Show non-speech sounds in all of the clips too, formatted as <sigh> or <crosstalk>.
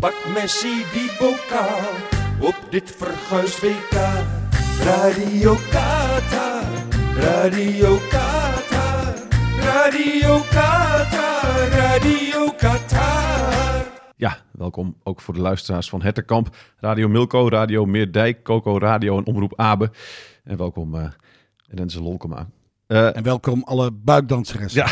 Pak Messi die bokaal op dit verguisd WK. Radio Qatar, Radio Qatar, Radio Qatar, Radio Qatar. Ja, welkom ook voor de luisteraars van Hetterkamp, Radio Milko, Radio Meerdijk, Coco Radio en Omroep Abe. En welkom uh, Renze Lolkema. Uh, En welkom alle buikdansers. ja,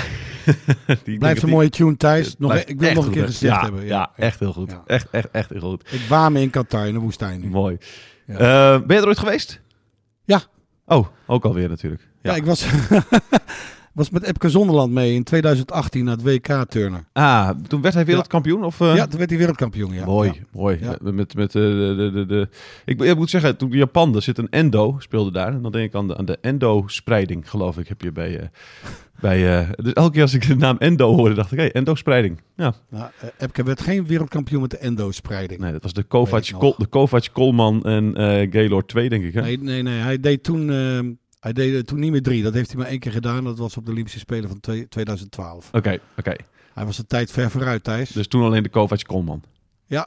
<laughs> die Blijft een mooie tune, Thijs. Nog, blijft ik wil nog een keer gezegd ja, hebben. Ja, echt heel goed. Ja. Echt, echt, echt heel goed. Ik waar me in Qatar, in de woestijn nu. Mooi. Ja. Eh, ben je er ooit geweest? Ja. Oh, ook alweer natuurlijk. Ja, ik was, <laughs> was met Epke Zonderland mee in 2018 naar het WK turnen. Ah, toen werd hij wereldkampioen? Of, eh? Ja, toen werd hij wereldkampioen. Ja. mooi, Ja. mooi. Ja. Met, met, eh, de, de, de. Ik, ik moet zeggen, toen Japan, er zit een endo, speelde daar. En dan denk ik aan de, aan de endo-spreiding, geloof ik, heb je bij... eh, <laughs> bij dus elke keer als ik de naam endo hoorde, dacht ik, hé, endo-spreiding. Ja, Nou, Epke werd geen wereldkampioen met de endo-spreiding. nee, dat was de Kovac, de Kovac, Kolman en Gaylord 2, denk ik. Hè? Nee, nee, nee. Hij deed toen, eh, hij deed er toen niet meer drie. Dat heeft hij maar één keer gedaan. Dat was op de Olympische Spelen van twee- 2012. Oké, oké. Hij was de tijd ver vooruit, Thijs. Dus toen alleen de Kovac, Kolman. Ja.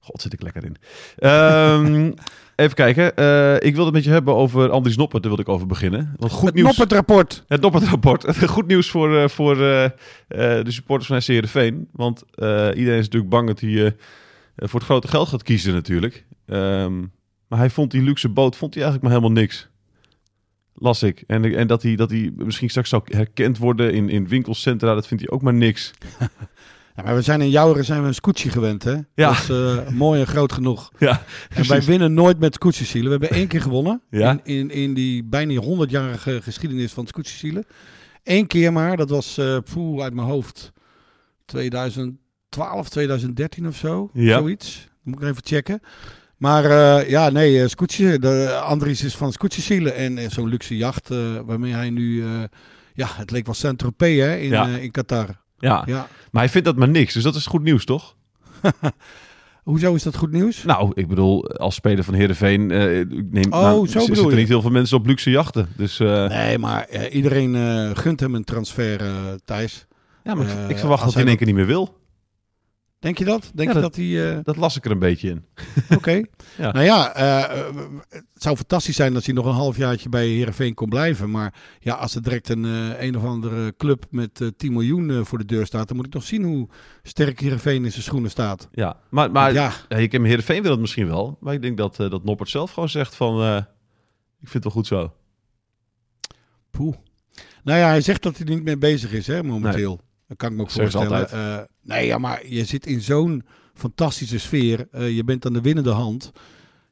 God, zit ik lekker in. Ehm, <laughs> even kijken. Eh, ik wilde het met je hebben over Andries Noppert. Daar wilde ik over beginnen. Want goed het nieuws. Noppert-rapport. Het Noppert-rapport. <laughs> Goed nieuws voor, eh, voor eh, de supporters van SC Heerenveen. Want iedereen is natuurlijk bang dat hij voor het grote geld gaat kiezen natuurlijk. Ehm, maar hij vond die luxe boot vond hij eigenlijk maar helemaal niks. Las ik. En, en dat, hij, dat hij misschien straks zou herkend worden in, in winkelcentra, dat vindt hij ook maar niks. <laughs> Ja, maar we zijn in Jouweren zijn we een scootje gewend, hè? Ja. Dat is eh, mooi en groot genoeg. Ja, En wij winnen nooit met scootjesielen. We hebben één keer gewonnen. Ja. In, in, in die bijna 100-jarige geschiedenis van scootjesielen. Eén keer maar. Dat was poeh, uit mijn hoofd 2012, 2013 of zo. Ja. Zoiets. Moet ik even checken. Maar eh, ja, nee, uh, scootje. De, Andries is van scootjesielen. En eh, zo'n luxe jacht eh, waarmee hij nu... eh, ja, het leek wel Saint-Tropez hè, in, Ja. eh, in Qatar. Ja. Ja. maar hij vindt dat maar niks. Dus dat is goed nieuws, toch? <laughs> Hoezo is dat goed nieuws? Nou, ik bedoel, als speler van Heerenveen... eh ik neem, Oh, nou, zo zitten je. niet heel veel mensen op luxe jachten. Dus eh, Nee, maar eh, iedereen eh, gunt hem een transfer, eh, Thijs. ja, maar ik- eh, ik verwacht dat hij in één keer niet meer wil. Denk je dat? Denk Ja, je dat- dat hij... eh, Dat las ik er een beetje in. <laughs> Oké. <laughs> Ja. Nou ja, eh, het zou fantastisch zijn als hij nog een halfjaartje bij Heerenveen kon blijven. Maar ja, als er direct een, eh, een of andere club met eh 10 miljoen voor de deur staat... dan moet ik nog zien hoe sterk Heerenveen in zijn schoenen staat. Ja, maar, maar ja, ik heb Heerenveen wil het misschien wel. Maar ik denk dat, dat Noppert zelf gewoon zegt van... ik vind het wel goed zo. poeh. Nou ja, hij zegt dat hij er niet mee bezig is, hè, momenteel. Dat kan ik me ook voorstellen. Eh, nee, ja, maar je zit in zo'n fantastische sfeer. Eh, je bent aan de winnende hand.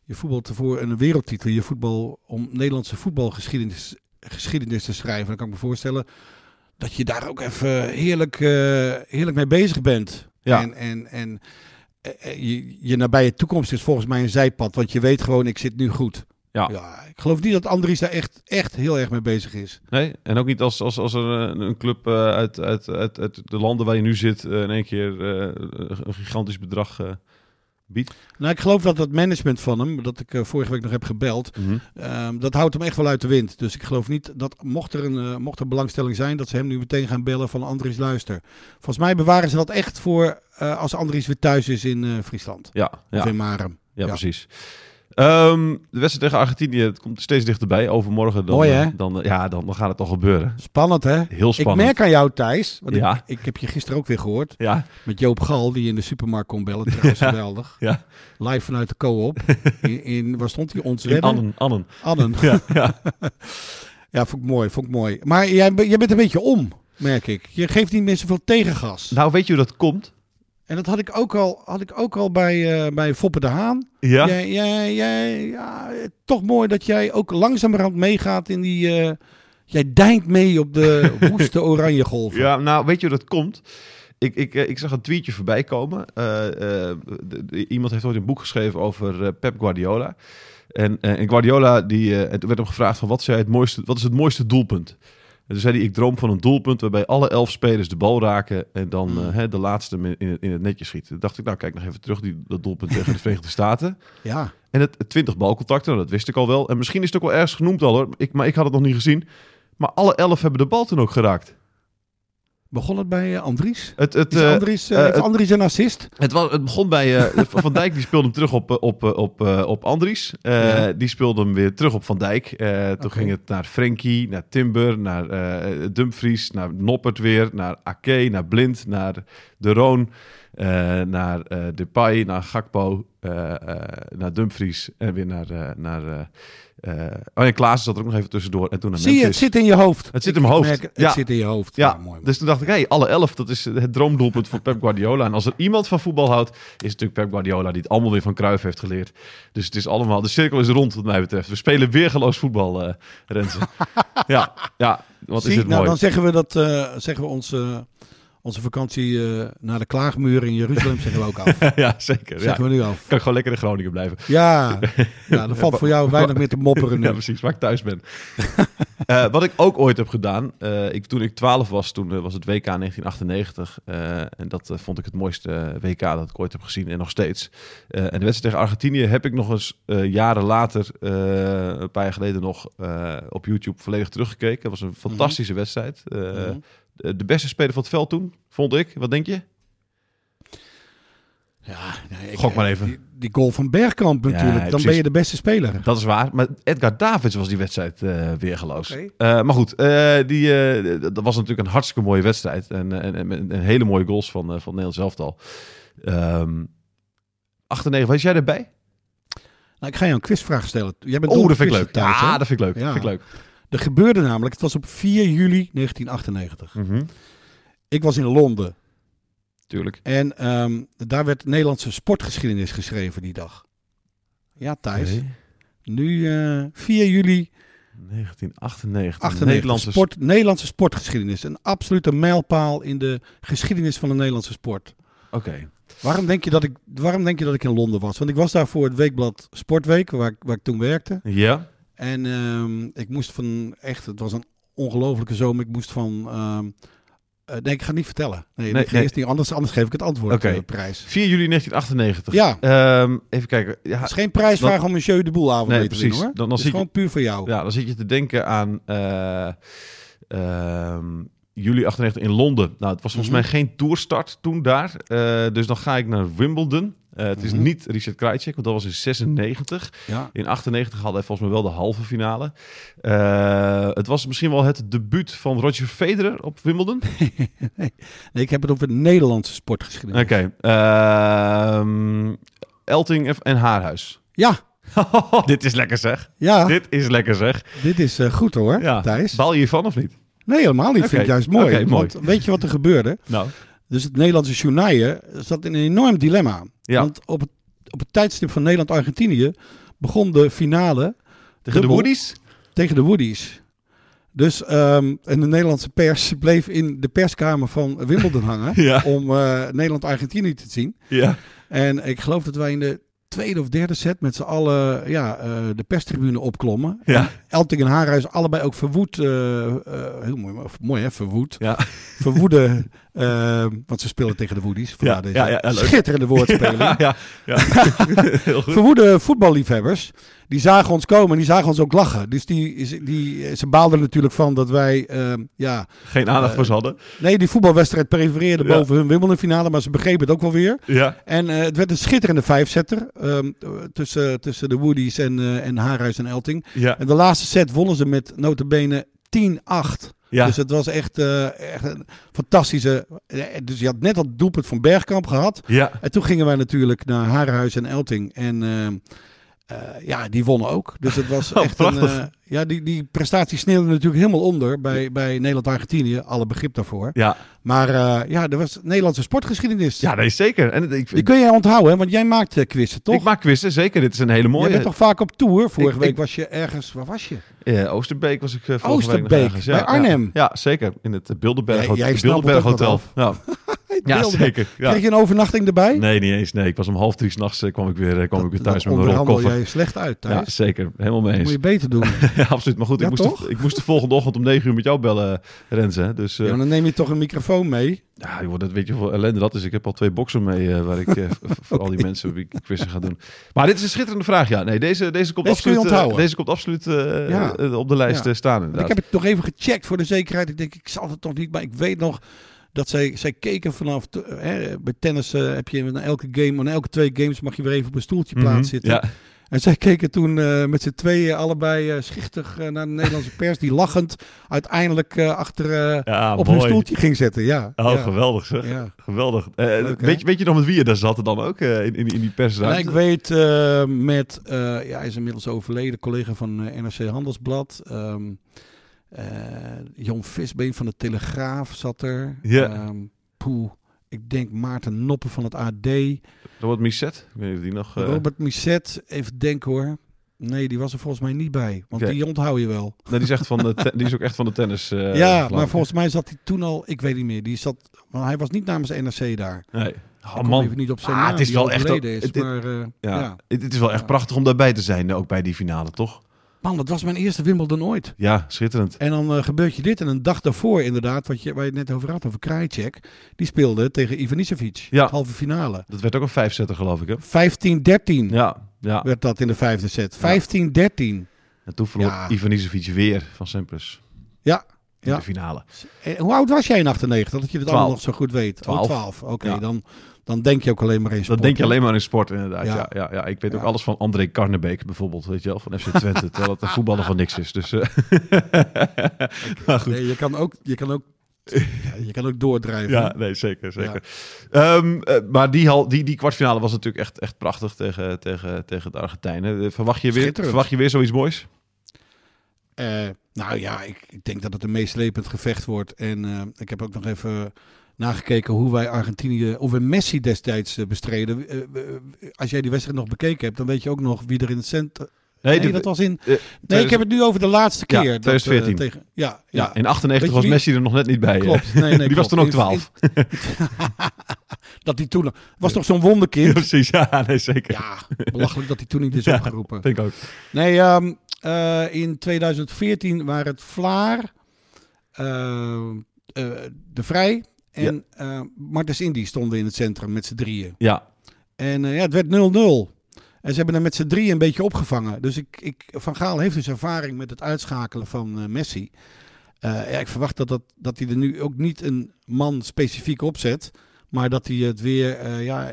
Je voetbalt ervoor een wereldtitel. Je voetbal om Nederlandse voetbalgeschiedenis geschiedenis te schrijven. Dan kan ik me voorstellen dat je daar ook even heerlijk, eh, heerlijk mee bezig bent. Ja. En, en, en je, je nabije toekomst is volgens mij een zijpad. Want je weet gewoon, ik zit nu goed. Ja. Ja, ik geloof niet dat Andries daar echt, echt heel erg mee bezig is. Nee, en ook niet als, als, als er een, een club eh, uit, uit, uit, uit de landen waar je nu zit... eh, in één keer eh, een gigantisch bedrag eh, biedt. Nou, ik geloof dat het management van hem, dat ik eh, vorige week nog heb gebeld, Mhm. ehm, dat houdt hem echt wel uit de wind. Dus ik geloof niet dat, mocht er, een, eh, mocht er belangstelling zijn, dat ze hem nu meteen gaan bellen van Andries luister. Volgens mij bewaren ze dat echt voor eh, als Andries weer thuis is in eh, Friesland. Ja, ja, Of in Marem. ja, ja. precies. Ehm, de wedstrijd tegen Argentinië het komt steeds dichterbij. Overmorgen dan, Mooi, hè? eh, dan, eh, ja, dan, dan gaat het toch gebeuren. Spannend, hè? Heel spannend. Ik merk aan jou, Thijs. Want Ja. ik, ik heb je gisteren ook weer gehoord. Ja, Met Joop Gal, die in de supermarkt kon bellen. Trouwens, <laughs> geweldig. ja. Live vanuit de co-op. <laughs> In, in, waar stond hij? Ons In Annen. Annen. Annen. Ja, ja. <laughs> Ja, vond ik mooi, vond ik mooi. Maar jij, jij bent een beetje om, merk ik. Je geeft niet meer zoveel tegengas. Nou, weet je hoe dat komt? En dat had ik ook al, had ik ook al bij, eh, bij Foppe de Haan. Ja. Jij, jij, jij, ja, toch mooi dat jij ook langzamerhand meegaat in die... eh, jij deint mee op de <laughs> woeste oranje golven. Ja, nou, weet je hoe dat komt? Ik, ik, eh, ik zag een tweetje voorbij komen. De- de- iemand heeft ooit een boek geschreven over Pep Guardiola. En, en Guardiola, die, werd hem gevraagd van wat, zei het mooiste, wat is het mooiste doelpunt? En toen zei hij, ik droom van een doelpunt waarbij alle elf spelers de bal raken en dan Hmm. eh, hè, de laatste in het, in het netje schiet. Toen dacht ik, nou kijk nog even terug, die, dat doelpunt tegen de Verenigde Staten. Ja. En het, het 20 balcontacten, nou, dat wist ik al wel. En misschien is het ook wel ergens genoemd al hoor, ik, maar ik had het nog niet gezien. Maar alle elf hebben de bal toen ook geraakt. Begon het bij eh, Andries? Het, het, Is eh, Andries, eh, heeft Andries een assist? Het, was, het begon bij Van Dijk, die speelde hem terug op, op, op, op Andries. Ja. Die speelde hem weer terug op Van Dijk. Toen ging het naar Frenkie, naar Timber, naar Dumfries, naar Noppert weer, naar Ake, naar Blind, naar De Roon, naar Depay, naar Gakpo, naar Dumfries en weer naar... naar eh, oh ja, Klaassen zat er ook nog even tussendoor. En toen Zie je, het zit in je hoofd. Het zit in mijn hoofd. merk het, Ja. Zit in je hoofd. Ja, mooi. dus toen dacht ik, hey, alle elf, dat is het droomdoelpunt van Pep Guardiola. En als er iemand van voetbal houdt, is het natuurlijk Pep Guardiola, die het allemaal weer van Cruijff heeft geleerd. Dus het is allemaal, de cirkel is rond wat mij betreft. We spelen weergeloos voetbal, Renze. <laughs> ja, ja, wat Zie, is het nou, mooi. dan zeggen we dat, eh, zeggen we onze, onze vakantie eh, naar de Klaagmuur in Jeruzalem zeggen we ook af. <laughs> ja, zeker. Ja. Zeggen we nu af. Kan ik gewoon lekker in Groningen blijven. Ja, <laughs> ja er valt voor jou weinig meer te mopperen nu. Ja, precies, waar ik thuis ben. <laughs> Eh, wat ik ook ooit heb gedaan, eh, ik, toen ik 12 was, toen was het WK 1998. eh, en dat vond ik het mooiste WK dat ik ooit heb gezien en nog steeds. En de wedstrijd tegen Argentinië heb ik nog eens jaren later, een paar jaar geleden nog, op YouTube volledig teruggekeken. Het was een fantastische wedstrijd. Mhm. De, de beste speler van het veld toen, vond ik. Wat denk je? Ja, nee, ik- Gok maar even. Die, die goal van Bergkamp natuurlijk. Ja, Dan precies. ben je de beste speler. Dat is waar. Maar Edgar Davids was die wedstrijd eh weergeloos. Eh, maar goed, eh, die, eh, dat was natuurlijk een hartstikke mooie wedstrijd. En, en, en, hele mooie goals van, eh, van Nederland zelftal. Ehm 98, was jij erbij? Nou, ik ga je een quizvraag stellen. Jij bent Oh, dat vind ik leuk. Ja, hè? dat vind ik leuk. Ja. Vind ik leuk. Er gebeurde namelijk, het was op 4 juli 1998. Mhm. Ik was in Londen. Tuurlijk. En ehm, daar werd Nederlandse sportgeschiedenis geschreven die dag. Ja, Thijs. Nu eh 4 juli 1998. 98. Nederlandse sport, Nederlandse sportgeschiedenis. Een absolute mijlpaal in de geschiedenis van de Nederlandse sport. Oké. Waarom denk, je dat ik, waarom denk je dat ik in Londen was? Want ik was daar voor het weekblad Sportweek, waar ik, waar ik toen werkte. Ja. En ehm, ik moest van, echt, het was een ongelofelijke zomer. Ik moest van, eh, nee, ik ga het niet vertellen. Nee, Nee, nee. eerst niet, anders, anders geef ik het antwoord, Oké. eh, prijs. 4 juli 1998. Ja. Ehm, even kijken. Ja, Het is geen prijsvraag om een jeu de boel avond Nee, mee te winnen, precies. hoor. Dan- dan het is je- gewoon puur voor jou. Ja, dan zit je te denken aan eh, juli 98 in Londen. Nou, het was volgens Mhm. mij geen toerstart toen daar. Dus dan ga ik naar Wimbledon. Eh, het is Mhm. niet Richard Krajicek, want dat was in 96. Ja. In 98 hadden hij volgens mij wel de halve finale. Eh, het was misschien wel het debuut van Roger Federer op Wimbledon. <laughs> nee, ik heb het over Nederlandse sportgeschiedenis. Oké. ehm, Elting en Haarhuis. Ja, <laughs> dit is lekker zeg. ja Dit is lekker zeg. dit is eh, goed hoor, Ja. Thijs. Baal je hiervan of niet? Nee, helemaal niet. Vind Oké. ik juist mooi. Mooi. Want weet je wat er gebeurde? Nou. Dus het Nederlandse journaille zat in een enorm dilemma. Ja. Want op het, op het tijdstip van Nederland-Argentinië begon de finale Tegen de. Woodies? tegen de Woodies. Dus ehm, en de Nederlandse pers <laughs> bleef in de perskamer van Wimbledon <laughs> hangen Ja. om eh, Nederland-Argentinië te zien. Ja. En ik geloof dat wij in de tweede of derde set met z'n allen ja, eh, de perstribune opklommen. Ja. Elting en Haarhuis, allebei ook verwoed. eh, eh, heel mooi, mooi hè, verwoed. Ja. <laughs> Verwoede, eh, want ze spelen tegen de Woodies. Ja, deze ja, ja, ja, leuk. schitterende woordspeling. <laughs> Ja, ja, ja. <laughs> Heel goed. Verwoede voetballiefhebbers, die zagen ons komen en die zagen ons ook lachen. Dus die, is- die, ze baalden natuurlijk van dat wij, eh, ja, Geen aandacht voor ze hadden. nee, die voetbalwedstrijd prefereerde boven hun Wimbledon finale, maar ze begrepen het ook wel weer. Ja. En het werd een schitterende vijfzetter ehm, tussen, tussen de Woodies en, en Haarhuis en Elting. Ja. En de laatste set wonnen ze met notabene 10-8. Ja. Dus het was echt, eh, echt een fantastische... eh, Dus je had net dat doelpunt van Bergkamp gehad. Ja. En toen gingen wij natuurlijk naar Harenhuis en Elting. En ehm, eh, ja, die wonnen ook. Dus het was <laughs> Oh, echt een... eh, ja, die, die prestatie sneeuwde natuurlijk helemaal onder bij, bij Nederland-Argentinië. Alle begrip daarvoor. Ja. Maar eh, ja, er was Nederlandse sportgeschiedenis. Ja, nee, zeker. En ik, Die kun jij onthouden, hè? want jij maakt quizzen, toch? ik maak quizzen, zeker. Dit is een hele mooie. Je bent toch vaak op tour? Vorige Ik- week ik- was je ergens... Waar was je? Eh, Oosterbeek was ik week Oosterbeek, ergens. bij Arnhem. Ja, ja, zeker. In het Bilderberg, Jij- jij snapt Bilderberg Hotel. Ja, <laughs> ja zeker. Ja. Kreeg je een overnachting erbij? Nee, niet eens. Nee, ik was om half drie s'nachts kwam ik weer, eh, kwam ik weer thuis met mijn rolkoffer. jij slecht uit, Ja, thuis. zeker. Helemaal mee eens. moet je beter doen. <laughs> Ja, absoluut. Maar goed, Ja, ik, moest de, ik moest de volgende ochtend om negen uur met jou bellen, Renze. hè. Dus eh, Ja, dan neem je toch een microfoon mee. ja, joh, dat weet je hoeveel ellende dat is. Ik heb al twee boxen mee eh, waar ik eh, <laughs> voor al die mensen ik quizzen ga doen. Maar dit is een schitterende vraag. Ja, nee, deze, deze komt Deze absoluut, eh, deze komt absoluut eh, Ja. eh, op de lijst Ja. eh, staan. Inderdaad. ik heb het nog even gecheckt voor de zekerheid. Ik denk, ik zal het toch niet. Maar ik weet nog dat zij, zij keken vanaf. hè, bij tennis eh, heb je na elke game, na elke twee games mag je weer even op een stoeltje Mhm. plaats zitten. Ja, En zij keken toen eh, met z'n tweeën allebei eh, schichtig naar de Nederlandse pers. Die lachend uiteindelijk achter ja op mooi. hun stoeltje ging zetten. Ja, Oh, ja. geweldig zeg. Ja. Geweldig. Leuk, weet, je, weet je nog met wie je daar zat dan ook in, in, in die En persruimte? ik weet met, ja, hij is inmiddels overleden, collega van NRC Handelsblad. Eh, Jon Visbeen van de Telegraaf zat er. Ja. Poeh, ik denk Maarten Noppen van het AD. Robert Misset? Ik weet niet of die nog... eh, Robert Misset, even denken hoor. Nee, die was er volgens mij niet bij. Want die onthoud je wel. nee, die, is echt van de die is ook echt van de tennis. eh, ja, maar ik. volgens mij zat hij toen al, ik weet niet meer. Die zat, want hij was niet namens NRC daar. Nee. ik Oh, man. even niet op zijn Ah, naam, het is wel echt is. het- maar, eh, Ja. ja. Het, het is wel echt prachtig om daarbij te zijn, eh, ook bij die finale, toch? Man, dat was mijn eerste Wimbledon ooit. Ja, schitterend. En dan eh, gebeurt je dit. En een dag daarvoor inderdaad, wat je, waar je het net over had, over Krajicek. Die speelde tegen Ivanisevic. Ja. Halve finale. 15-13 Dat werd ook een vijfzetter, geloof ik, hè? 15-13 Ja, ja. werd dat in de vijfde set. 15-13. En toen verloor Ja. Ivanisevic weer van Sampras. Ja. In Ja. de finale. En hoe oud was jij in 98? Dat je dit allemaal nog zo goed weet. Twaalf. Oh, 12. Oké, Ja. dan, dan denk je ook alleen maar eens. Dat denk je alleen maar in sport, inderdaad. Ja. Ja. Ja, ja, Ik weet ook alles van André Karnebeek, bijvoorbeeld, weet je wel, van FC Twente. <laughs> terwijl het een voetballer van niks is. Dus, eh, <laughs> maar goed. Nee, je kan ook, je kan ook, je kan ook doordrijven. Ja, nee, zeker. zeker. Ehm, eh, maar die, hal, die, die kwartfinale was natuurlijk echt, echt prachtig tegen, tegen, tegen de Argentijnen. Eh, Verwacht je, weer, verwacht je weer zoiets moois? Eh, nou ja, ik, ik denk dat het een meeslepend gevecht wordt. En eh, ik heb ook nog even nagekeken hoe wij Argentinië, of we Messi destijds eh, bestreden. Als jij die wedstrijd nog bekeken hebt, dan weet je ook nog wie er in het centrum... Nee, de- dat was in... Nee, ik heb het nu over de laatste Ja, keer. dat, eh, 2014. tegen, ja, Ja, ja. in 98 Weet je was wie- Messi er nog net niet bij. Klopt. Nee, nee, <laughs> die was toen ook In- 12. <laughs> dat hij toen... Was toch zo'n Ja, wonderkind? precies, ja, nee, zeker. Ja, belachelijk dat hij toen niet is <laughs> opgeroepen. Vind ik ook. Nee, ehm, eh, in 2014 waren het Vlaar, eh, eh, De Vrij en eh Martens Indy stonden in het centrum met z'n drieën. Ja, En ja, het werd 0-0. En ze hebben er met z'n drieën een beetje opgevangen. Dus ik, ik, Van Gaal heeft dus ervaring met het uitschakelen van Messi. Ja, ik verwacht dat, dat, dat hij er nu ook niet een man specifiek opzet. Maar dat hij het weer ja,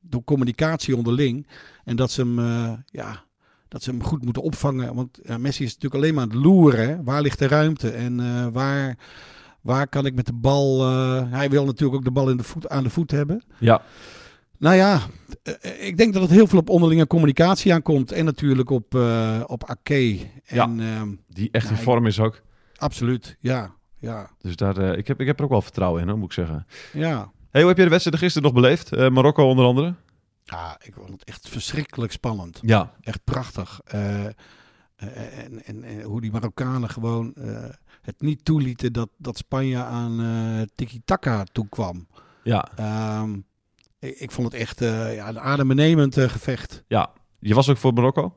door communicatie onderling. En dat ze hem, ja, dat ze hem goed moeten opvangen. Want ja, Messi is natuurlijk alleen maar aan het loeren. hè. Waar ligt de ruimte? En eh, waar, waar kan ik met de bal... eh, hij wil natuurlijk ook de bal in de voet, aan de voet hebben. ja. Nou ja, eh, ik denk dat het heel veel op onderlinge communicatie aankomt. En natuurlijk op, eh op Ake. Ja. En, ehm, die echt in vorm is ook. absoluut, ja. Ja, Dus daar, ik, heb, ik heb er ook wel vertrouwen in, hoor, moet ik zeggen. ja. Hey, hoe heb je de wedstrijd gisteren nog beleefd? Marokko onder andere? Ja, ik vond het echt verschrikkelijk spannend. Ja. Echt prachtig. Eh, eh, en, en, en hoe die Marokkanen gewoon eh, het niet toelieten dat, dat Spanje aan eh tiki-taka toekwam. Ja. Ehm, ik, ik vond het echt ja, een adembenemend gevecht. ja. Je was ook voor Marokko?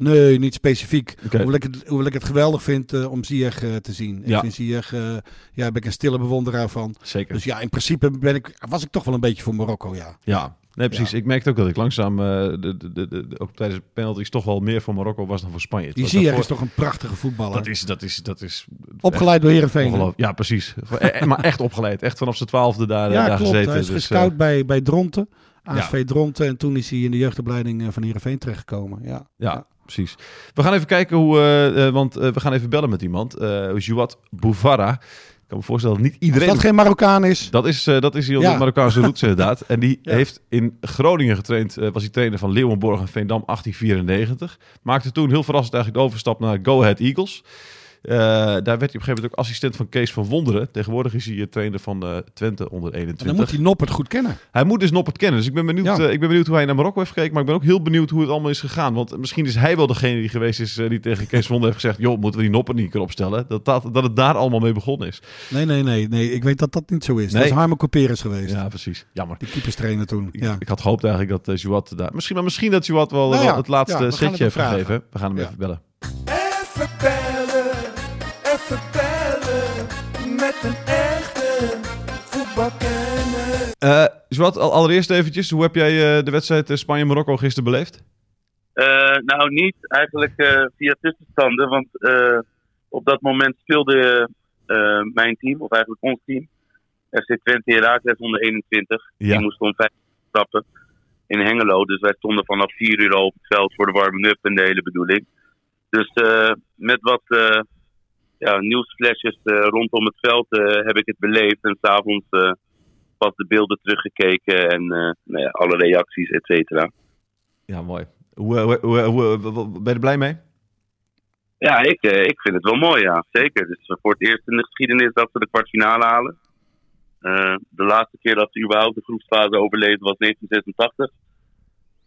Nee, niet specifiek. Oké. Hoewel, ik het, hoewel ik het geweldig vind om Ziyech te zien. Ja. Ik vind Ziyech, eh, ja, ben ik een stille bewonderaar van. Zeker. Dus ja, in principe ben ik, was ik toch wel een beetje voor Marokko, ja. Ja, nee, precies. Ja. Ik merkte ook dat ik langzaam, eh, de, de, de, ook tijdens de penalties, toch wel meer voor Marokko was dan voor Spanje. Die Ziyech daarvoor- is toch een prachtige voetballer. Dat is, dat is, dat is... Opgeleid door Heerenveen. Ja, precies. Eh, maar echt opgeleid. Echt vanaf zijn twaalfde daar, Ja, daar klopt. gezeten. Hij is Dus, gescout eh, bij, bij Dronten. ASV Ja. Dronten. En toen is hij in de jeugdopleiding eh, van Heerenveen terechtgekomen. Ja. ja, precies. We gaan even kijken hoe... eh, want we gaan even bellen met iemand. eh Jouad Bouvara. Ik kan me voorstellen dat niet Als iedereen... dat geen Marokkaan is. Dat is, eh, dat is Ja. de Marokkaanse roots <laughs> inderdaad. En die Ja. heeft in Groningen getraind. eh, was hij trainer van Leeuwenborg en Veendam 1894. Maakte toen heel verrassend eigenlijk de overstap naar Go Ahead Eagles. Eh, daar werd hij op een gegeven moment ook assistent van Kees van Wonderen. Tegenwoordig is hij trainer van eh, Twente onder En 21. dan moet hij Noppert goed kennen. Hij moet dus Noppert kennen. Dus ik ben, benieuwd, Ja. eh, ik ben benieuwd hoe hij naar Marokko heeft gekeken. Maar ik ben ook heel benieuwd hoe het allemaal is gegaan. Want misschien is hij wel degene die geweest is... die tegen Kees van Wonderen heeft gezegd... joh, moeten we die Noppert niet een keer opstellen? Dat, dat, dat het daar allemaal mee begonnen is. Nee, nee, nee. nee. Ik weet dat dat niet zo is. Nee. Dat is Harmo Couperus geweest. Ja, precies. Jammer. Die keeperstrainer toen. Ik, Ja. ik had gehoopt eigenlijk dat uh, Jouat daar... Misschien, maar misschien dat Jouat wel, Nou wel het laatste setje heeft gegeven. We gaan hem Ja. even bellen. Even bellen, even bellen met een echte voetbalkenner. Eh Jouat, al, allereerst eventjes. Hoe heb jij eh, de wedstrijd eh, Spanje-Marokko gisteren beleefd? Eh, nou, niet eigenlijk eh, via tussenstanden, want eh, op dat moment speelde eh, mijn team, of eigenlijk ons team, FC Twente Herakles onder 21. Ja. Die moest om vijf stappen in Hengelo. Dus wij stonden vanaf vier uur al op het veld voor de warming-up en de hele bedoeling. Dus eh, met wat eh ja, nieuwsflesjes eh, rondom het veld eh, heb ik het beleefd. En s'avonds eh pas de beelden teruggekeken en nou ja, alle reacties, et cetera. Ja, mooi. Hoe, hoe, ben je er blij mee? Ja, ik, ik vind het wel mooi, ja. Zeker. Dus voor het eerst in de geschiedenis dat we de kwartfinale halen. De laatste keer dat we überhaupt de groepsfase overleefden was 1986.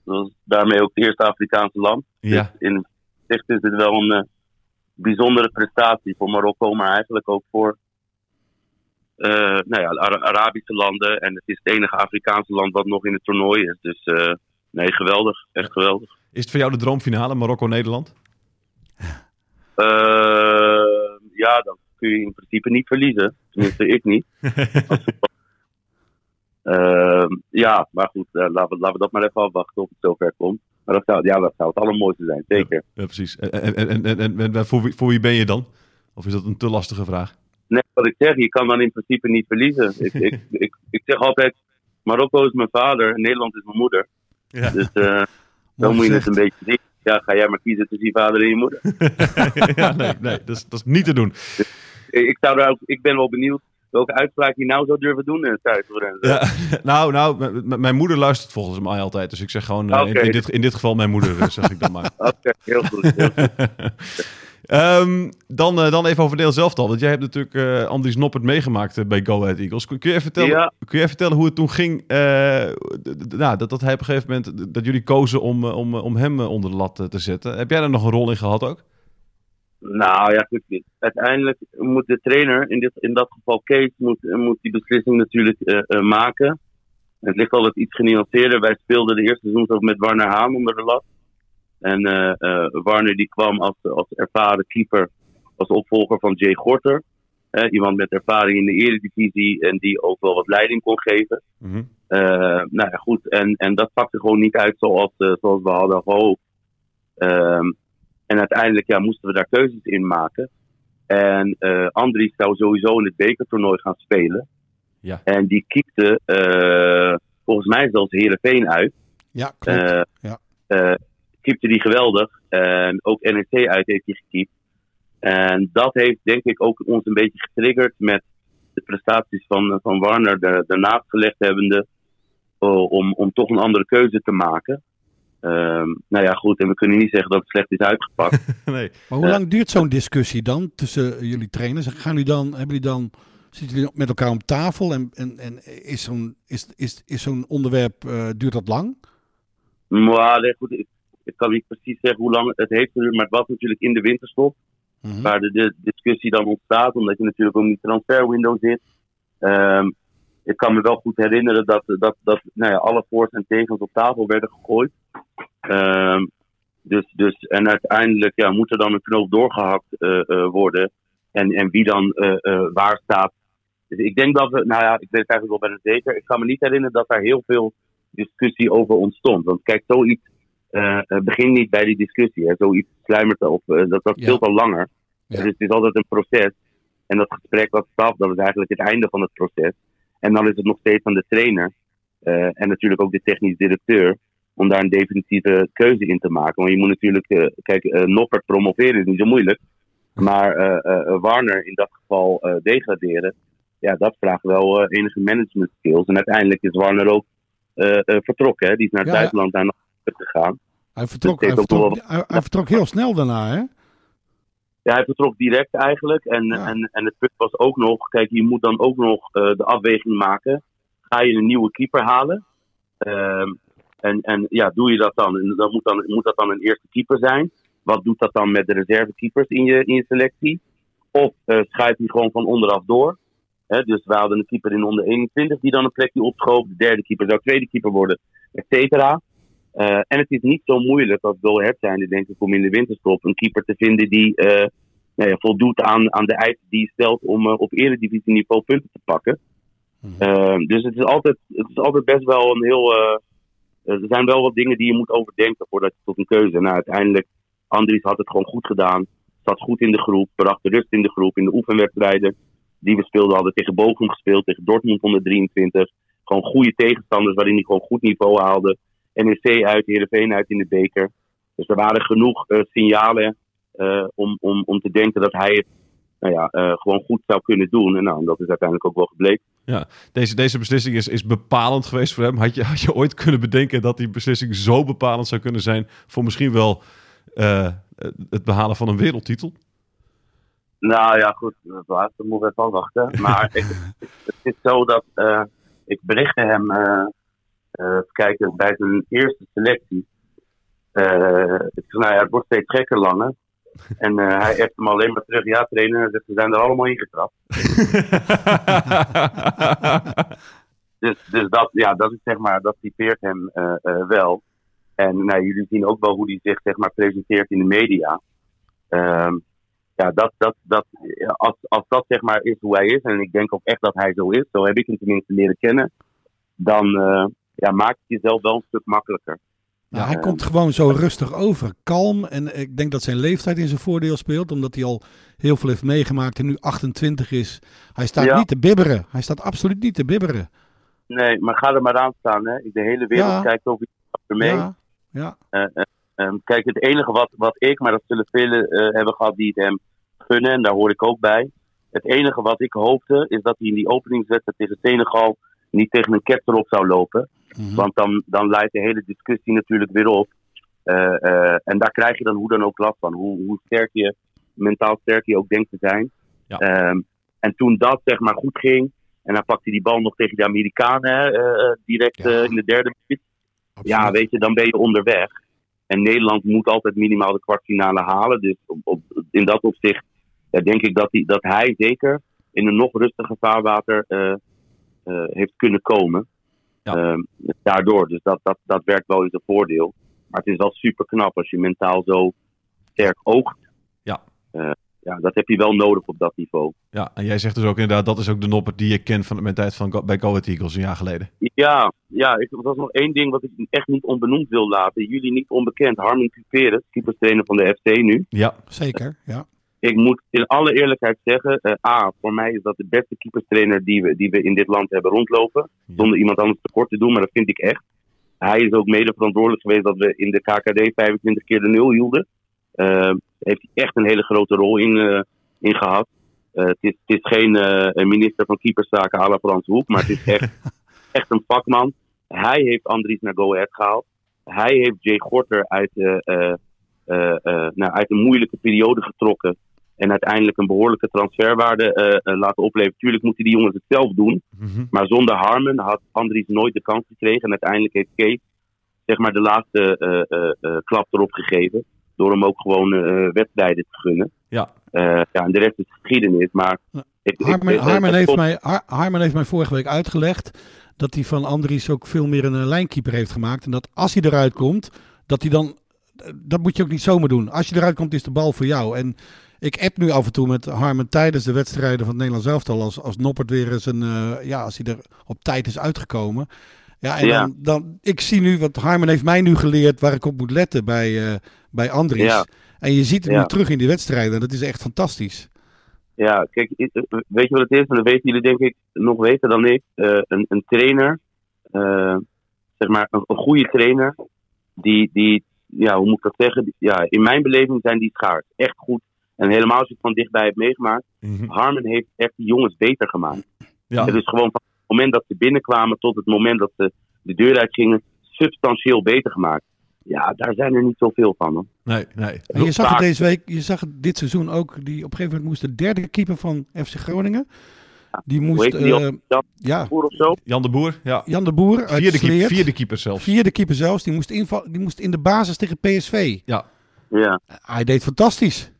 Dat was daarmee ook het eerste Afrikaanse land. Ja. Dus in zicht is dit wel een bijzondere prestatie voor Marokko, maar eigenlijk ook voor eh, nou ja, Arabische landen. En het is het enige Afrikaanse land wat nog in het toernooi is. Dus eh, nee, geweldig. Echt geweldig. Is het voor jou de droomfinale Marokko-Nederland? Eh, ja, dan kun je in principe niet verliezen. Tenminste, ik niet. <laughs> Ja, maar goed, laten, we, laten we dat maar even afwachten of het zover komt. Maar dat zou, ja, dat zou het allermooiste zijn, zeker. Ja, precies. En, en, en, en, voor, wie, voor wie ben je dan? Of is dat een te lastige vraag? Net wat ik zeg, je kan dan in principe niet verliezen. <laughs> Ik, ik, ik, ik zeg altijd, Marokko is mijn vader en Nederland is mijn moeder. Ja. Dus eh dan moet je het een beetje zien. Ja, ga jij maar kiezen tussen je vader en je moeder. <laughs> ja, nee, nee dat, is, dat is niet te doen. ik zou daar ook, ik ben wel benieuwd welke uitspraak je nou zou durven doen in het. Ja, <laughs> nou, nou, mijn moeder luistert volgens mij altijd. Dus ik zeg gewoon, eh, in, in dit, in dit geval mijn moeder, eh, zeg ik dan maar. <laughs> Oké, heel goed. Heel goed. <laughs> Ehm, dan, eh, dan even over Nederland zelf al. Want jij hebt natuurlijk eh Andries Noppert meegemaakt eh, bij Go Ahead Eagles. Kun, je even vertellen, Ja. kun je even vertellen hoe het toen ging? eh, nou, dat, dat hij op een gegeven moment, dat jullie kozen om, eh, om, eh, om hem eh, onder de lat eh, te zetten. Heb jij daar nog een rol in gehad ook? Nou ja, goed. Uiteindelijk moet de trainer, in, dit, in dat geval Kees, moet, moet die beslissing natuurlijk eh, eh, maken. Het ligt altijd iets genuanceerder. Wij speelden de eerste seizoen ook met Warner Haan onder de lat. En eh, Warner die kwam als, als ervaren keeper, als opvolger van Jay Gorter. Iemand met ervaring in de eredivisie en die ook wel wat leiding kon geven. Eh, nou ja, goed. En, en dat pakte gewoon niet uit zoals, zoals we hadden gehoopt. Ehm, en uiteindelijk ja, moesten we daar keuzes in maken. En eh Andries zou sowieso in het bekertoernooi gaan spelen. Ja. En die kiepte eh, volgens mij zelfs Heerenveen uit. Ja, klopt. Eh Ja. eh, keepte die geweldig. En ook NEC uit heeft hij gekiept. En dat heeft denk ik ook ons een beetje getriggerd met de prestaties van, van Warner er- daarnaast gelegd hebbende. om, om toch een andere keuze te maken. Ehm, nou ja, goed. En we kunnen niet zeggen dat het slecht is uitgepakt. <laughs> nee. Maar hoe Ja. lang duurt zo'n discussie dan tussen jullie trainers? Gaan jullie dan, hebben jullie dan, zitten jullie met elkaar om tafel en, en, en is zo'n is, is, is zo'n onderwerp, eh, duurt dat lang? maar nee, goed, ik, ik kan niet precies zeggen hoe lang het heeft geduurd. Maar het was natuurlijk in de winterstop. Mhm. waar de, de discussie dan ontstaat, omdat je natuurlijk ook in die transferwindow zit. Ehm, ik kan me wel goed herinneren dat, dat, dat nou ja, alle voor's en tegens op tafel werden gegooid. Ehm, Dus, dus, en uiteindelijk ja, moet er dan een knoop doorgehakt eh, eh, worden. En, en wie dan eh, waar staat. Dus ik denk dat we, nou ja, ik weet het eigenlijk wel bijna zeker. Ik kan me niet herinneren dat daar heel veel discussie over ontstond. Want kijk, zoiets begint niet bij die discussie. Hè. Zoiets sluimert op. dat dat Ja. al langer. Ja. Dus het is altijd een proces. En dat gesprek wat staf, dat is eigenlijk het einde van het proces. En dan is het nog steeds aan de trainer. eh, en natuurlijk ook de technisch directeur. Om daar een definitieve keuze in te maken. Want je moet natuurlijk, eh, kijk, Noppert promoveren is niet zo moeilijk. Maar Warner in dat geval degraderen. Ja, dat vraagt wel enige management skills. En uiteindelijk is Warner ook vertrokken. Hè? Die is naar het Ja, buitenland gegaan. Hij vertrok, hij wel- hij, hij vertrok heel snel daarna, hè? Ja, hij vertrok direct eigenlijk. En, Ja. en, en het punt was ook nog, kijk, je moet dan ook nog eh, de afweging maken. Ga je een nieuwe keeper halen? Ehm, en, en ja, doe je dat dan? En dan moet, dan moet dat dan een eerste keeper zijn? Wat doet dat dan met de reservekeepers in je, in je selectie? Of eh schuift hij gewoon van onderaf door? Hè, dus we hadden een keeper in onder 21 die dan een plekje opschoof. De derde keeper zou tweede keeper worden, et cetera. Eh, en het is niet zo moeilijk als Go Ahead zijnde, denk ik, om in de winterstop een keeper te vinden die eh, nou ja, voldoet aan, aan de eisen die je stelt om eh, op eredivisieniveau punten te pakken. Eh, dus het is, altijd, het is altijd best wel een heel. er zijn wel wat dingen die je moet overdenken voordat je tot een keuze. Nou, uiteindelijk, Andries had het gewoon goed gedaan. Zat goed in de groep, bracht de rust in de groep. In de oefenwedstrijden die we speelden, hadden tegen Bochum gespeeld, tegen Dortmund 123. Gewoon goede tegenstanders waarin hij gewoon goed niveau haalde. NEC uit, Heerenveen uit in de beker. Dus er waren genoeg eh, signalen eh, om, om, om te denken dat hij het nou ja, eh, gewoon goed zou kunnen doen. En nou, dat is uiteindelijk ook wel gebleken. Ja, deze, deze beslissing is, is bepalend geweest voor hem. Had je, had je ooit kunnen bedenken dat die beslissing zo bepalend zou kunnen zijn voor misschien wel het behalen van een wereldtitel? Nou ja, goed, laatste moeten we even afwachten. Maar <laughs> ik, het is zo dat ik berichtte hem, even kijken, bij zijn eerste selectie. Eh, ik zei, nou ja, het wordt steeds gekker langer. <laughs> En eh, hij heeft hem alleen maar terug, ja zegt, ze zijn er allemaal ingetrapt. <laughs> Dus, dus dat, ja, dat is zeg maar, dat typeert hem eh, eh, wel. En nou, jullie zien ook wel hoe hij zich zeg maar, presenteert in de media. Ehm, ja, dat, dat, dat, als, als dat zeg maar is hoe hij is, en ik denk ook echt dat hij zo is, zo heb ik hem tenminste leren kennen, dan eh, ja, maakt het jezelf wel een stuk makkelijker. Nou, hij Ja. komt gewoon zo rustig over. Kalm. En ik denk dat zijn leeftijd in zijn voordeel speelt. Omdat hij al heel veel heeft meegemaakt en nu 28 is. Hij staat Ja. niet te bibberen. Hij staat absoluut niet te bibberen. Nee, maar ga er maar aan staan. Hè. De hele wereld Ja. kijkt over je mee. Ja, ja. Eh, eh, ehm, kijk, het enige wat, wat ik, maar dat zullen velen eh, hebben gehad die het hem gunnen, en daar hoor ik ook bij. Het enige wat ik hoopte, is dat hij in die openingswedstrijd tegen Senegal niet tegen een ketser op zou lopen. Mhm. Want dan, dan leidt de hele discussie natuurlijk weer op. Eh, eh, en daar krijg je dan hoe dan ook last van. Hoe, hoe sterk je, mentaal sterk je ook denkt te zijn. Ja. Ehm, en toen dat zeg maar goed ging, en dan pakte hij die bal nog tegen de Amerikanen hè, eh, direct Ja. in de derde minuut. Ja, weet je, dan ben je onderweg. En Nederland moet altijd minimaal de kwartfinale halen. Dus op, op, in dat opzicht ja, denk ik dat, hij dat hij zeker in een nog rustiger vaarwater heeft kunnen komen. Ja. Ehm, daardoor. Dus dat, dat, dat werkt wel in zijn voordeel. Maar het is wel super knap als je mentaal zo sterk oogt. Ja. Eh, ja, dat heb je wel nodig op dat niveau. Ja, en jij zegt dus ook inderdaad, dat is ook de nopper die je kent van mijn tijd van, bij Go Ahead Eagles een jaar geleden. Ja, ja ik, dat is nog één ding wat ik echt niet onbenoemd wil laten. Jullie niet onbekend. Harmon Cuperes, keeperstrainer van de FC nu. Ja, Zeker, ja. Ik moet in alle eerlijkheid zeggen, eh, A, voor mij is dat de beste keeperstrainer die we, die we in dit land hebben rondlopen. Zonder iemand anders tekort te doen, maar dat vind ik echt. Hij is ook mede verantwoordelijk geweest dat we in de KKD 25 keer de nul hielden. Daar heeft hij echt een hele grote rol in, eh, in gehad. Eh, het, is, het is geen een minister van keeperszaken à la Frans Hoek, maar het is echt, <laughs> echt een vakman. Hij heeft Andries naar Go Ahead gehaald. Hij heeft Jay Gorter uit, nou, uit een moeilijke periode getrokken. En uiteindelijk een behoorlijke transferwaarde eh, eh, laten opleveren. Tuurlijk moeten die jongens het zelf doen. Mhm. Maar zonder Harmon had Andries nooit de kans gekregen. En uiteindelijk heeft Kees zeg maar, de laatste eh, eh, eh, klap erop gegeven. Door hem ook gewoon eh, wedstrijden te gunnen. ja. Eh, ja, en de rest is geschiedenis. Maar ik, het heeft tot- mij, Har- Harmen heeft mij vorige week uitgelegd dat hij van Andries ook veel meer een lijnkeeper heeft gemaakt. En dat als hij eruit komt, dat hij dan dat moet je ook niet zomaar doen. Als je eruit komt, is de bal voor jou. En ik app nu af en toe met Harmen tijdens de wedstrijden van het Nederlands elftal. Als, als Noppert weer eens een, eh, ja, als hij er op tijd is uitgekomen. Ja, en Ja. Dan, dan, ik zie nu, want Harmen heeft mij nu geleerd waar ik op moet letten bij, eh bij Andries. Ja. En je ziet het Ja. nu terug in die wedstrijden. Dat is echt fantastisch. Ja, kijk, i- weet je wat het is? En dat weten jullie denk ik nog beter dan ik. Eh, een, een trainer, eh, zeg maar een, een goede trainer, die, die, ja, hoe moet ik dat zeggen? Ja, in mijn beleving zijn die schaars. Echt goed. En helemaal als je het van dichtbij hebt meegemaakt. Mhm. Harmen heeft echt die jongens beter gemaakt. Ja. Het is gewoon van het moment dat ze binnenkwamen tot het moment dat ze de deur uitgingen, substantieel beter gemaakt. Ja, daar zijn er niet zoveel van. Hoor. Nee, nee. En je zag het deze week, je zag het dit seizoen ook. Die op een gegeven moment moest de derde keeper van FC Groningen. Die Hoe moest, heet die? eh, Jan ja, Boer of zo? Jan de Boer, ja. Jan de Boer uit Vierde, vierde keeper zelfs. Vierde keeper zelfs. Die moest, inval, die moest in de basis tegen PSV. Ja. Ja. Hij deed fantastisch.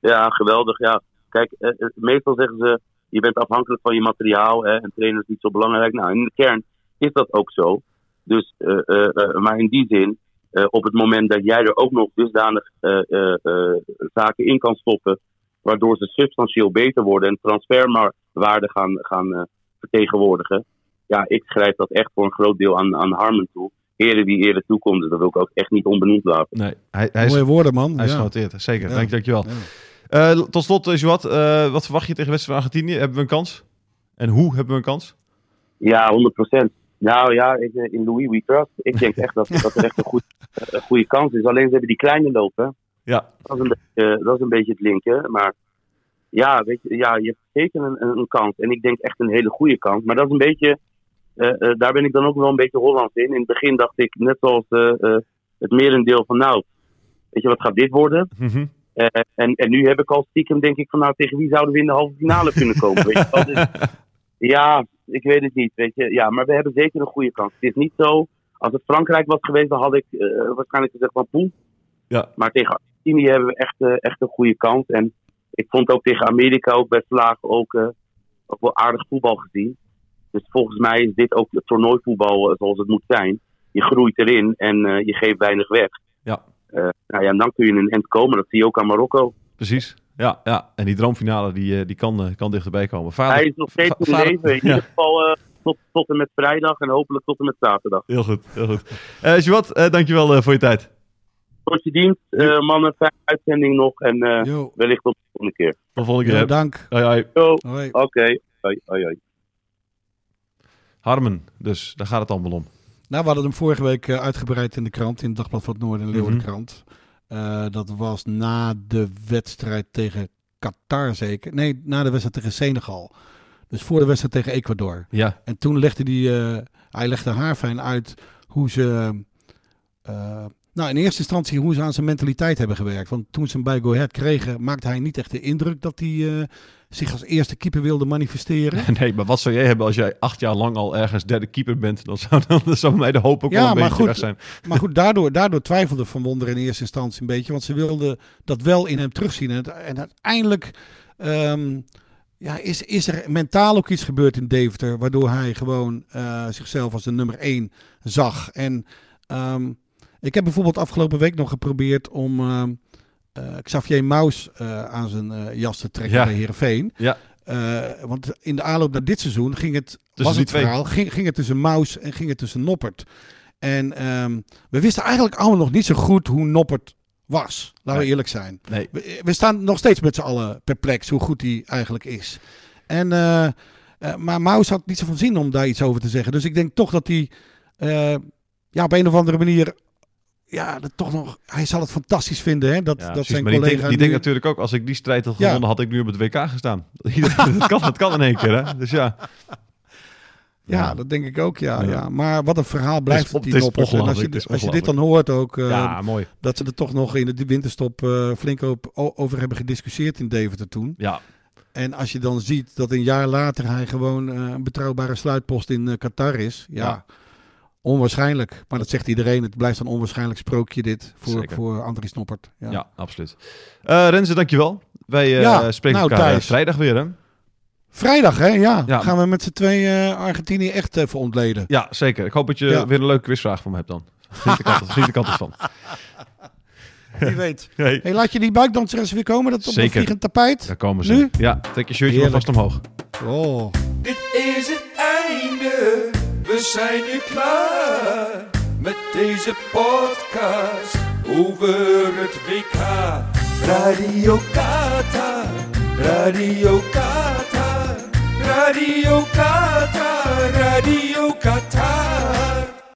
Ja, geweldig. Ja. Kijk, eh, eh, meestal zeggen ze, je bent afhankelijk van je materiaal hè, en trainen is niet zo belangrijk. Nou, in de kern is dat ook zo. Dus, eh, maar in die zin, op het moment dat jij er ook nog dusdanig zaken in kan stoppen, waardoor ze substantieel beter worden en transferwaarde gaan, gaan vertegenwoordigen. Ja, ik schrijf dat echt voor een groot deel aan, aan Harmon toe. Heren wie eerder toekomt, dus dat wil ik ook echt niet onbenoemd laten. Nee, hij, hij is, Mooie woorden, man. hij is ja. genoteerd. Zeker, Ja. dank, dankjewel. Ja. Eh, tot slot, uh, Joat, eh, wat verwacht je tegen wedstrijd van Argentinië? Hebben we een kans? En hoe hebben we een kans? Ja, 100%. Nou ja, eh, in Louis we trust. Ik denk echt dat, dat er echt een, goed, een goede kans is. Alleen ze hebben die kleine lopen. Ja, Dat is een beetje, dat is een, beetje het linken. Maar ja, weet je, ja, je hebt zeker een, een, kans. En ik denk echt een hele goede kans. Maar dat is een beetje, eh, eh, daar ben ik dan ook wel een beetje Hollands in. In het begin dacht ik, net zoals eh, eh, het merendeel van nou, weet je wat gaat dit worden? Mhm. Eh, en, en nu heb ik al stiekem denk ik van nou, tegen wie zouden we in de halve finale kunnen komen? Weet je? Dus, <laughs> ja, ik weet het niet. Weet je. Ja, maar we hebben zeker een goede kans. Het is niet zo, als het Frankrijk was geweest, dan had ik eh, waarschijnlijk gezegd van poeh. Ja. Maar tegen Argentinië hebben we echt, eh, echt een goede kans. En ik vond ook tegen Amerika ook bij Vlagen ook, eh, ook wel aardig voetbal gezien. Dus volgens mij is dit ook het toernooivoetbal eh, zoals het moet zijn. Je groeit erin en eh, je geeft weinig weg. Ja. Eh, nou ja, en dan kun je in een end komen. Dat zie je ook aan Marokko. precies. Ja, ja. en die droomfinale die, eh, die kan, kan dichterbij komen. Vader, Hij is nog steeds in vader- leven. In Ja. ieder geval eh, tot, tot en met vrijdag en hopelijk tot en met zaterdag. Heel goed, heel goed. Eh Joat, eh, dankjewel eh, voor je tijd. Tot je dienst, eh, mannen. Fijne uitzending nog en eh, wellicht tot de volgende keer. Tot de volgende keer. dank. Hoi, Hoi. oké. Hoi, hoi, hoi. Harmen, dus daar gaat het allemaal om. Nou, we hadden hem vorige week eh, uitgebreid in de krant, in het Dagblad van het Noorden en Leeuwardenkrant. Eh, dat was na de wedstrijd tegen Qatar zeker. Nee, na de wedstrijd tegen Senegal. Dus voor de wedstrijd tegen Ecuador. Ja, En toen legde hij, eh, hij legde haarfijn uit hoe ze, nou in eerste instantie hoe ze aan zijn mentaliteit hebben gewerkt. Want toen ze hem bij Go Ahead kregen, maakte hij niet echt de indruk dat hij zich als eerste keeper wilde manifesteren. <laughs> nee, maar wat zou jij hebben als jij acht jaar lang al ergens derde keeper bent? Dan zou, dan zou mij de hoop ook Ja, wel een maar beetje goed, weg zijn. Maar goed, daardoor, daardoor twijfelde Van Wonder in eerste instantie een beetje. Want ze wilden dat wel in hem terugzien. En, en uiteindelijk ehm, ja, is, is er mentaal ook iets gebeurd in Deventer. Waardoor hij gewoon eh, zichzelf als de nummer één zag. En ehm, ik heb bijvoorbeeld afgelopen week nog geprobeerd om ehm, eh, Xavier Maus eh, aan zijn eh, jas te trekken Ja. bij Heerenveen. Ja. Eh, want in de aanloop naar dit seizoen ging het, was die het verhaal, ging, ging het tussen Maus en ging het tussen Noppert. En ehm, we wisten eigenlijk allemaal nog niet zo goed hoe Noppert was. Laten we eerlijk zijn. Nee, We, we staan nog steeds met z'n allen perplex hoe goed hij eigenlijk is. En, eh, eh, maar Maus had niet zoveel zin om daar iets over te zeggen. Dus ik denk toch dat hij eh, ja, op een of andere manier... Ja, dat toch nog, hij zal het fantastisch vinden hè, dat, ja, dat precies. zijn maar die, nu- denkt natuurlijk ook, als ik die strijd had Ja. gewonnen, had ik nu op het WK gestaan. <laughs> dat, kan, dat kan in één keer, hè? Dus ja. Ja, dat denk ik ook, ja. Ja. ja. Maar wat een verhaal blijft op- het, die het. En als je, is als je dit dan hoort ook, eh, ja, mooi. dat ze er toch nog in de winterstop eh, flink op, over hebben gediscussieerd in Deventer toen. Ja, En als je dan ziet dat een jaar later hij gewoon eh, een betrouwbare sluitpost in eh, Qatar is. Ja. Onwaarschijnlijk, maar dat zegt iedereen. Het blijft een onwaarschijnlijk sprookje dit voor, voor Andries Snoppert. Ja, ja absoluut. Uh, Renze, dankjewel. Wij uh, spreken nou, elkaar eh, vrijdag weer, hè? Vrijdag, hè? Ja. ja. Gaan we met z'n twee Argentinië echt even ontleden. Ja, zeker. Ik hoop dat je weer een leuke quizvraag voor me hebt dan. Schiet de kant, <laughs> van. Wie weet. <laughs> Hey. laat je die buikdanseres weer komen. Dat op zeker. een vliegend tapijt. Daar komen ze. Nu? Ja, trek je shirtje vast omhoog. Oh. Dit is we zijn nu klaar met deze podcast over het WK. Radio Qatar, Radio Qatar, Radio Qatar, Radio Qatar.